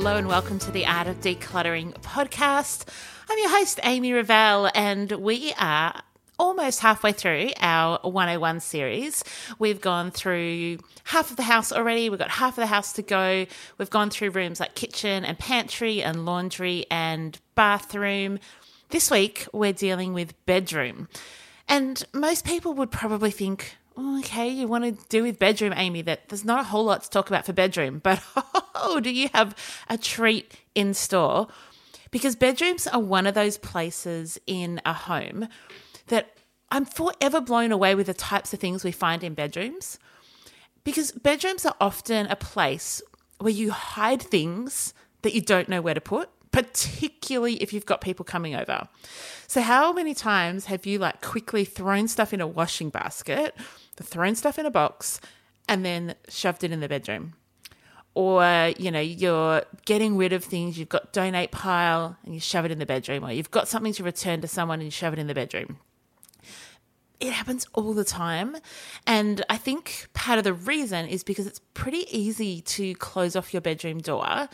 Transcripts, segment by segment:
Hello and welcome to the Art of Decluttering podcast. I'm your host, Amy Revell, and we are almost halfway through our 101 series. We've gone through half of the house already. We've got half of the house to go. We've gone through rooms like kitchen and pantry and laundry and bathroom. This week, we're dealing with bedroom. And most people would probably think, Oh, okay, you want to do with bedroom, Amy, that there's not a whole lot to talk about for bedroom, but oh, do you have a treat in store? Because bedrooms are one of those places in a home that I'm forever blown away with the types of things we find in bedrooms. Because bedrooms are often a place where you hide things that you don't know where to put, particularly if you've got people coming over. So, how many times have you like quickly thrown stuff in a washing basket, thrown stuff in a box, and then shoved it in the bedroom? Or, you know, you're getting rid of things, you've got donate pile and you shove it in the bedroom, or you've got something to return to someone and you shove it in the bedroom it happens all the time. And I think part of the reason is because it's pretty easy to close off your bedroom door.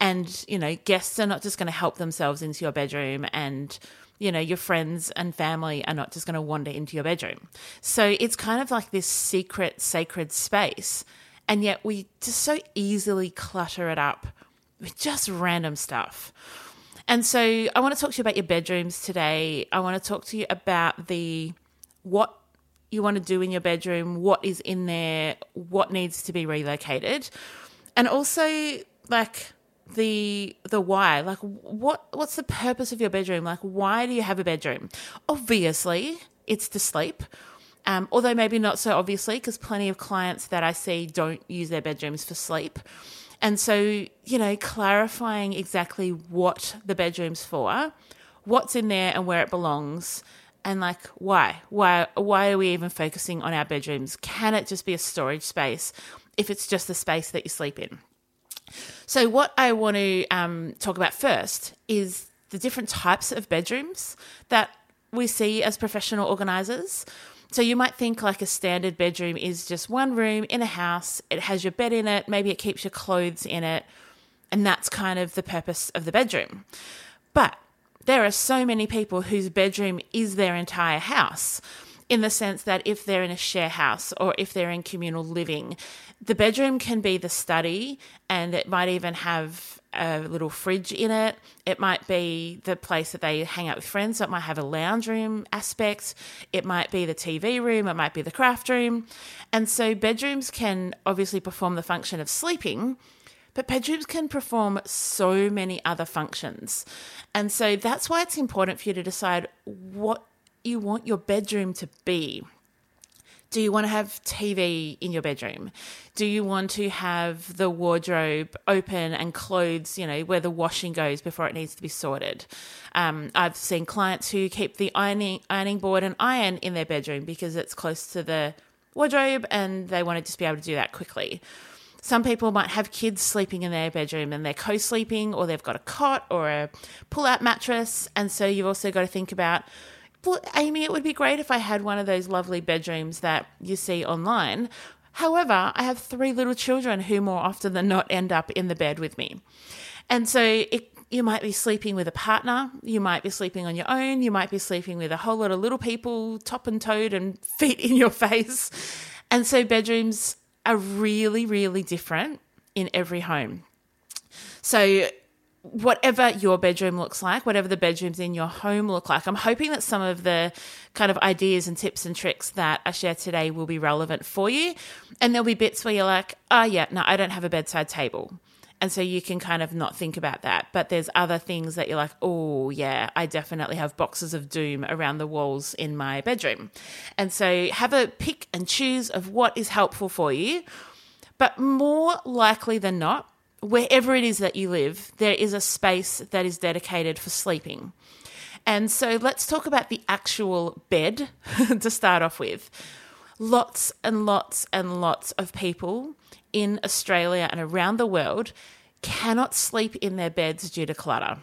And, you know, guests are not just going to help themselves into your bedroom and, you know, your friends and family are not just going to wander into your bedroom. So it's kind of like this secret, sacred space. And yet we just so easily clutter it up with just random stuff. And so I want to talk to you about your bedrooms today. I want to talk to you about the what you want to do in your bedroom, what is in there, what needs to be relocated, and also like the the why. Like what what's the purpose of your bedroom? Like why do you have a bedroom? Obviously it's to sleep. Um, although maybe not so obviously because plenty of clients that i see don't use their bedrooms for sleep. And so you know clarifying exactly what the bedroom's for what's in there and where it belongs and like why? Why why are we even focusing on our bedrooms? Can it just be a storage space if it's just the space that you sleep in so what i want to um, talk about first is the different types of bedrooms that we see as professional organizers. So you might think like a standard bedroom is just one room in a house. It has your bed in it. Maybe it keeps your clothes in it. And that's kind of the purpose of the bedroom. But there are so many people whose bedroom is their entire house in the sense that if they're in a share house or if they're in communal living, the bedroom can be the study and it might even have a little fridge in it. It might be the place that they hang out with friends. So it might have a lounge room aspect. It might be the TV room. It might be the craft room. And so bedrooms can obviously perform the function of sleeping, but bedrooms can perform so many other functions. And so that's why it's important for you to decide what you want your bedroom to be. Do you want to have TV in your bedroom? Do you want to have the wardrobe open and clothes, you know, where the washing goes before it needs to be sorted? Um, I've seen clients who keep the ironing, ironing board and iron in their bedroom because it's close to the wardrobe and they want to just be able to do that quickly. Some people might have kids sleeping in their bedroom and they're co sleeping, or they've got a cot or a pull out mattress. And so you've also got to think about, Amy, it would be great if I had one of those lovely bedrooms that you see online. However, I have three little children who more often than not end up in the bed with me. And so it, you might be sleeping with a partner, you might be sleeping on your own, you might be sleeping with a whole lot of little people, top and toed and feet in your face. And so bedrooms are really, really different in every home. So, whatever your bedroom looks like, whatever the bedrooms in your home look like, I'm hoping that some of the kind of ideas and tips and tricks that I share today will be relevant for you. And there'll be bits where you're like, oh, yeah, no, I don't have a bedside table. And so you can kind of not think about that. But there's other things that you're like, oh, yeah, I definitely have boxes of doom around the walls in my bedroom. And so have a pick and choose of what is helpful for you. But more likely than not, wherever it is that you live, there is a space that is dedicated for sleeping. And so let's talk about the actual bed to start off with. Lots and lots and lots of people in Australia and around the world cannot sleep in their beds due to clutter.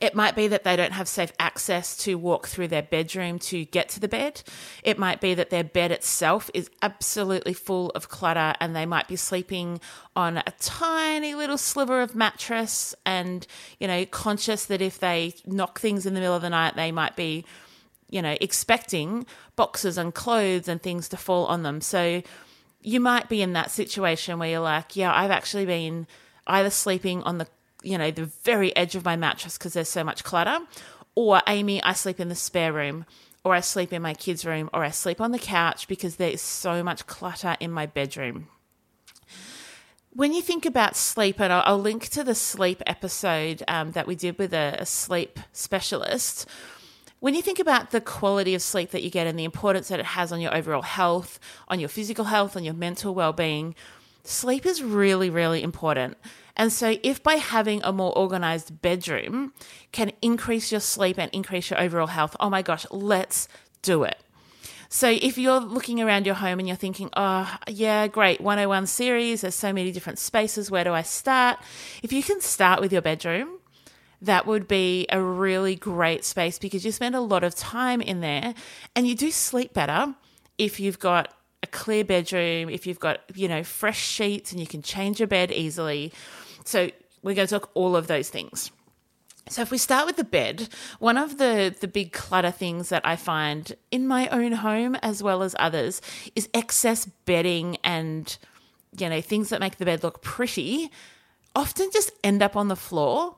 It might be that they don't have safe access to walk through their bedroom to get to the bed. It might be that their bed itself is absolutely full of clutter and they might be sleeping on a tiny little sliver of mattress and, you know, conscious that if they knock things in the middle of the night, they might be, you know, expecting boxes and clothes and things to fall on them. So, you might be in that situation where you're like, yeah, I've actually been either sleeping on the, you know, the very edge of my mattress because there's so much clutter, or Amy, I sleep in the spare room, or I sleep in my kids' room, or I sleep on the couch because there is so much clutter in my bedroom. When you think about sleep, and I'll, I'll link to the sleep episode um, that we did with a, a sleep specialist when you think about the quality of sleep that you get and the importance that it has on your overall health, on your physical health, on your mental well being, sleep is really, really important. And so, if by having a more organized bedroom can increase your sleep and increase your overall health, oh my gosh, let's do it. So, if you're looking around your home and you're thinking, oh, yeah, great, 101 series, there's so many different spaces, where do I start? If you can start with your bedroom, that would be a really great space because you spend a lot of time in there and you do sleep better if you've got a clear bedroom, if you've got, you know, fresh sheets and you can change your bed easily. So, we're going to talk all of those things. So if we start with the bed, one of the the big clutter things that I find in my own home as well as others is excess bedding and you know things that make the bed look pretty often just end up on the floor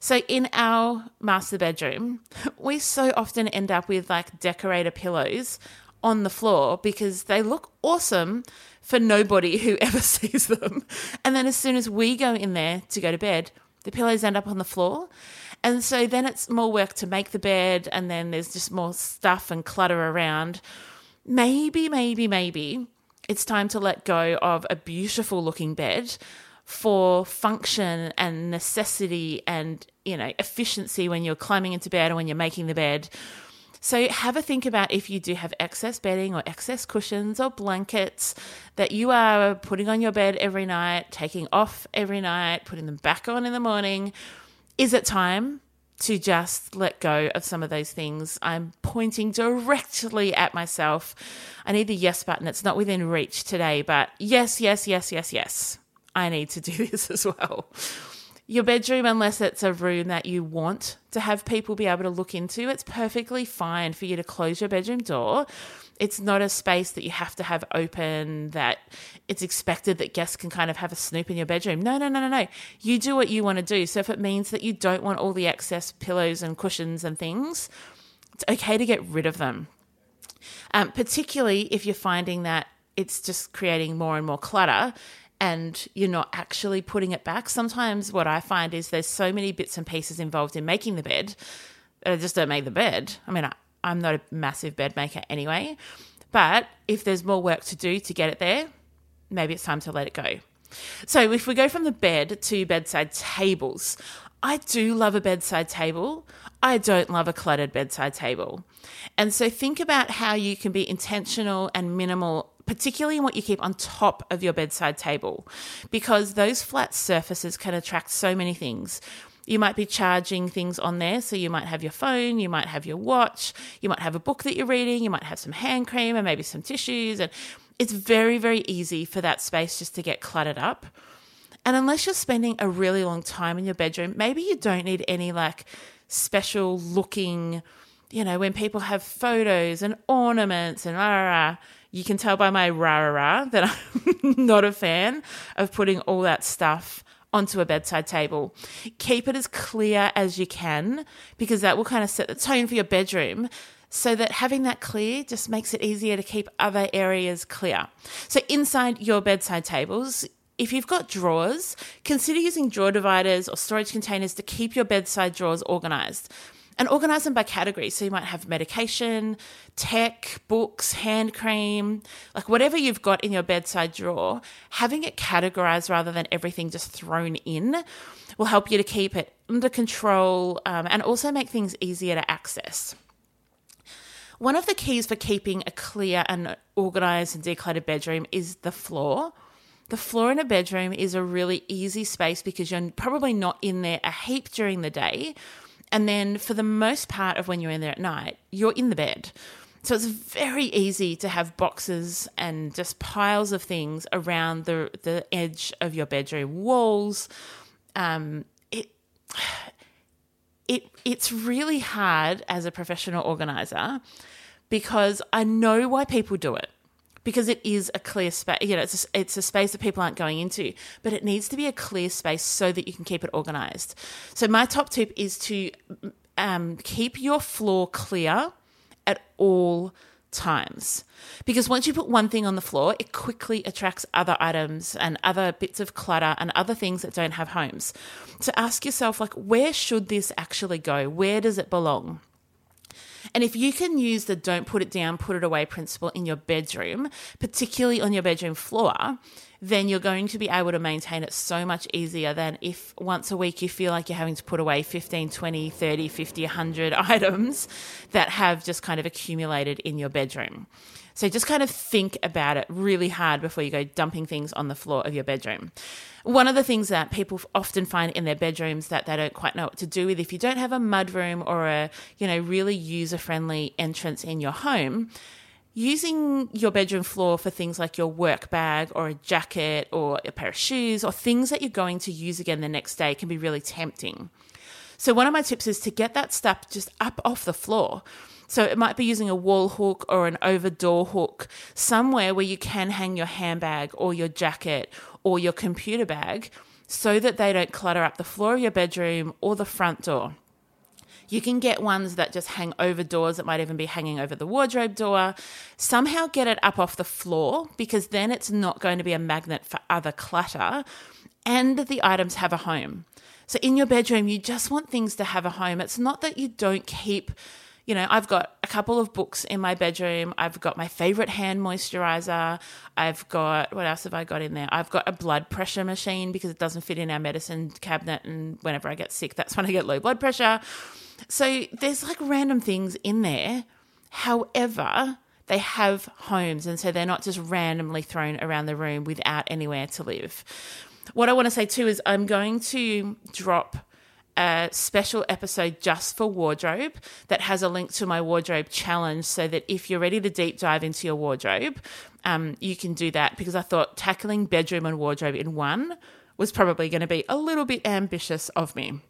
so in our master bedroom, we so often end up with like decorator pillows on the floor because they look awesome for nobody who ever sees them. And then as soon as we go in there to go to bed, the pillows end up on the floor. And so then it's more work to make the bed, and then there's just more stuff and clutter around. Maybe, maybe, maybe it's time to let go of a beautiful looking bed for function and necessity and you know efficiency when you're climbing into bed or when you're making the bed so have a think about if you do have excess bedding or excess cushions or blankets that you are putting on your bed every night taking off every night putting them back on in the morning is it time to just let go of some of those things. I'm pointing directly at myself. I need the yes button. It's not within reach today, but yes, yes, yes, yes, yes. I need to do this as well. Your bedroom, unless it's a room that you want to have people be able to look into, it's perfectly fine for you to close your bedroom door. It's not a space that you have to have open, that it's expected that guests can kind of have a snoop in your bedroom. No, no, no, no, no. You do what you want to do. So if it means that you don't want all the excess pillows and cushions and things, it's okay to get rid of them. Um, particularly if you're finding that it's just creating more and more clutter and you're not actually putting it back. Sometimes what I find is there's so many bits and pieces involved in making the bed that I just don't make the bed. I mean, I, I'm not a massive bed maker anyway, but if there's more work to do to get it there, maybe it's time to let it go. So if we go from the bed to bedside tables, I do love a bedside table. I don't love a cluttered bedside table. And so think about how you can be intentional and minimal, particularly in what you keep on top of your bedside table, because those flat surfaces can attract so many things. You might be charging things on there. So you might have your phone, you might have your watch, you might have a book that you're reading, you might have some hand cream and maybe some tissues. And it's very, very easy for that space just to get cluttered up. And unless you're spending a really long time in your bedroom, maybe you don't need any like special looking, you know, when people have photos and ornaments and rah, rah, rah you can tell by my rah, rah, that I'm not a fan of putting all that stuff onto a bedside table. Keep it as clear as you can because that will kind of set the tone for your bedroom so that having that clear just makes it easier to keep other areas clear. So inside your bedside tables, if you've got drawers, consider using drawer dividers or storage containers to keep your bedside drawers organized. And organize them by category. So you might have medication, tech, books, hand cream, like whatever you've got in your bedside drawer, having it categorized rather than everything just thrown in will help you to keep it under control um, and also make things easier to access. One of the keys for keeping a clear and organized and decluttered bedroom is the floor. The floor in a bedroom is a really easy space because you're probably not in there a heap during the day. And then for the most part of when you're in there at night, you're in the bed. So it's very easy to have boxes and just piles of things around the, the edge of your bedroom walls. Um, it, it, it's really hard as a professional organizer because I know why people do it because it is a clear space. You know, it's a, it's a space that people aren't going into, but it needs to be a clear space so that you can keep it organized. So my top tip is to um, keep your floor clear at all times. Because once you put one thing on the floor, it quickly attracts other items and other bits of clutter and other things that don't have homes. So ask yourself, like, where should this actually go? Where does it belong? And if you can use the don't put it down, put it away principle in your bedroom, particularly on your bedroom floor, then you're going to be able to maintain it so much easier than if once a week you feel like you're having to put away 15, 20, 30, 50, 100 items that have just kind of accumulated in your bedroom. So just kind of think about it really hard before you go dumping things on the floor of your bedroom. One of the things that people often find in their bedrooms that they don't quite know what to do with if you don't have a mudroom or a, you know, really user-friendly entrance in your home, using your bedroom floor for things like your work bag or a jacket or a pair of shoes or things that you're going to use again the next day can be really tempting. So, one of my tips is to get that stuff just up off the floor. So it might be using a wall hook or an over door hook, somewhere where you can hang your handbag or your jacket or your computer bag so that they don't clutter up the floor of your bedroom or the front door. You can get ones that just hang over doors that might even be hanging over the wardrobe door. Somehow get it up off the floor because then it's not going to be a magnet for other clutter and the items have a home. So in your bedroom, you just want things to have a home. It's not that you don't keep you know, I've got a couple of books in my bedroom. I've got my favorite hand moisturizer. I've got, what else have I got in there? I've got a blood pressure machine because it doesn't fit in our medicine cabinet. And whenever I get sick, that's when I get low blood pressure. So there's like random things in there. However, they have homes. And so they're not just randomly thrown around the room without anywhere to live. What I want to say too is I'm going to drop a special episode just for wardrobe that has a link to my wardrobe challenge so that if you're ready to deep dive into your wardrobe, um, you can do that because I thought tackling bedroom and wardrobe in one was probably going to be a little bit ambitious of me.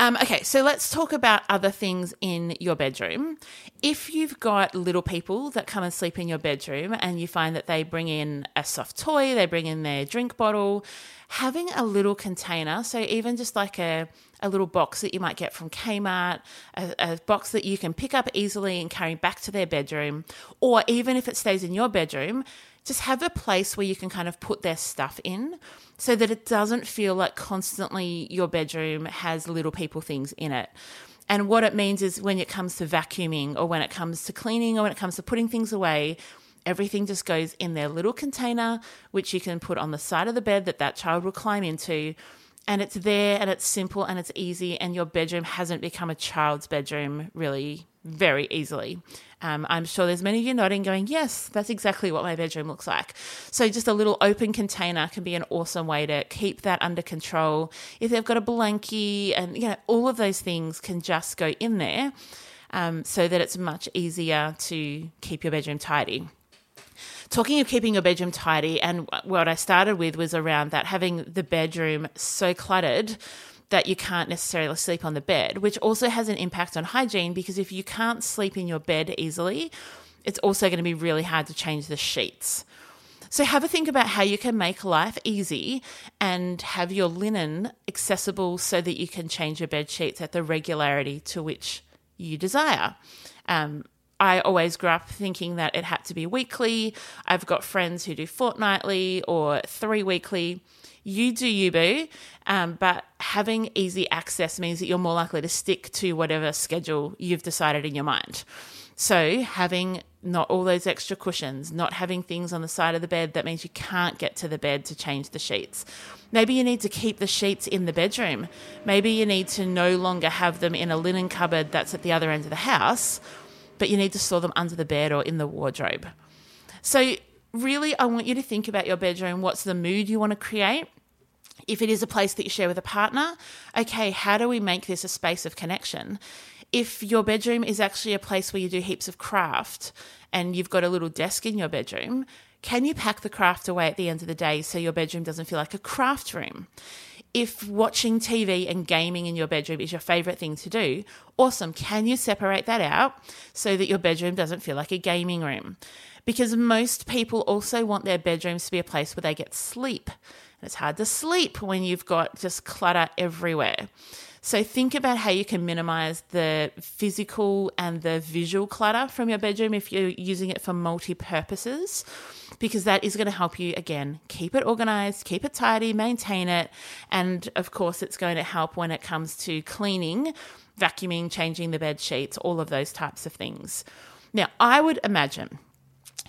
Um, okay, so let's talk about other things in your bedroom. If you've got little people that come and sleep in your bedroom and you find that they bring in a soft toy, they bring in their drink bottle, having a little container, so even just like a, a little box that you might get from Kmart, a, a box that you can pick up easily and carry back to their bedroom, or even if it stays in your bedroom, just have a place where you can kind of put their stuff in so that it doesn't feel like constantly your bedroom has little people things in it. And what it means is when it comes to vacuuming or when it comes to cleaning or when it comes to putting things away, everything just goes in their little container, which you can put on the side of the bed that that child will climb into. and it's there and it's simple and it's easy and your bedroom hasn't become a child's bedroom really very easily. Um, I'm sure there's many of you nodding, going, Yes, that's exactly what my bedroom looks like. So, just a little open container can be an awesome way to keep that under control. If they've got a blankie and, you know, all of those things can just go in there um, so that it's much easier to keep your bedroom tidy talking of keeping your bedroom tidy, and what I started with was around that having the bedroom so cluttered that you can't necessarily sleep on the bed, which also has an impact on hygiene because if you can't sleep in your bed easily, it's also going to be really hard to change the sheets. So, have a think about how you can make life easy and have your linen accessible so that you can change your bed sheets at the regularity to which you desire. Um, I always grew up thinking that it had to be weekly. I've got friends who do fortnightly or three weekly. You do you, boo. Um, but having easy access means that you're more likely to stick to whatever schedule you've decided in your mind. So, having not all those extra cushions, not having things on the side of the bed that means you can't get to the bed to change the sheets. Maybe you need to keep the sheets in the bedroom. Maybe you need to no longer have them in a linen cupboard that's at the other end of the house but you need to store them under the bed or in the wardrobe. So, really, I want you to think about your bedroom. What's the mood you want to create? If it is a place that you share with a partner, okay, how do we make this a space of connection? If your bedroom is actually a place where you do heaps of craft and you've got a little desk in your bedroom, can you pack the craft away at the end of the day so your bedroom doesn't feel like a craft room? if watching TV and gaming in your bedroom is your favorite thing to do, awesome. Can you separate that out so that your bedroom doesn't feel like a gaming room? Because most people also want their bedrooms to be a place where they get sleep. It's hard to sleep when you've got just clutter everywhere. So think about how you can minimize the physical and the visual clutter from your bedroom if you're using it for multi purposes because that is going to help you again keep it organized, keep it tidy, maintain it. And of course, it's going to help when it comes to cleaning, vacuuming, changing the bed sheets, all of those types of things. Now, I would imagine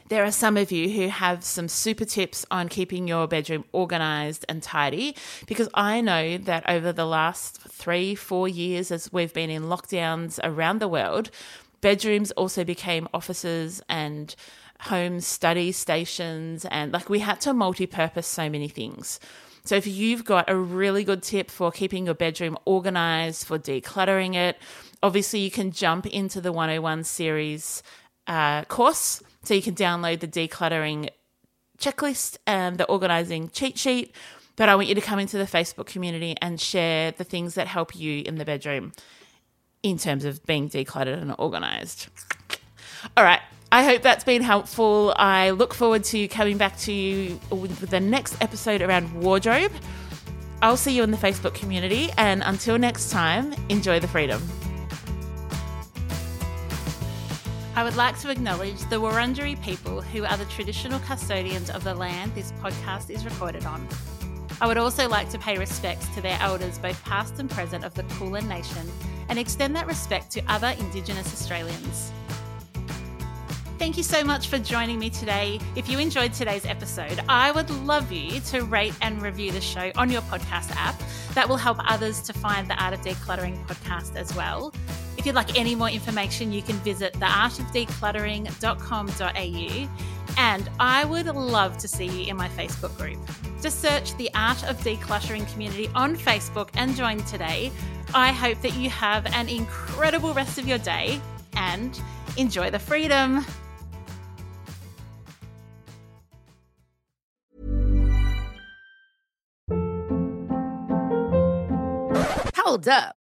there are some of you who have some super tips on keeping your bedroom organized and tidy because I know that over the last three, four years, as we've been in lockdowns around the world, bedrooms also became offices and home study stations and like we had to multi-purpose so many things. So if you've got a really good tip for keeping your bedroom organized, for decluttering it, obviously you can jump into the 101 series uh, course. So you can download the decluttering checklist and the organizing cheat sheet. But I want you to come into the Facebook community and share the things that help you in the bedroom in terms of being decluttered and organized. All right, I hope that's been helpful. I look forward to coming back to you with the next episode around wardrobe. I'll see you in the Facebook community, and until next time, enjoy the freedom. I would like to acknowledge the Wurundjeri people who are the traditional custodians of the land this podcast is recorded on. I would also like to pay respects to their elders, both past and present, of the Kulin Nation, and extend that respect to other Indigenous Australians. Thank you so much for joining me today. If you enjoyed today's episode, I would love you to rate and review the show on your podcast app. That will help others to find the Art of Decluttering podcast as well. If you'd like any more information, you can visit theartofdecluttering.com.au. And I would love to see you in my Facebook group. Just search the Art of Decluttering community on Facebook and join today. I hope that you have an incredible rest of your day and enjoy the freedom. Hold up.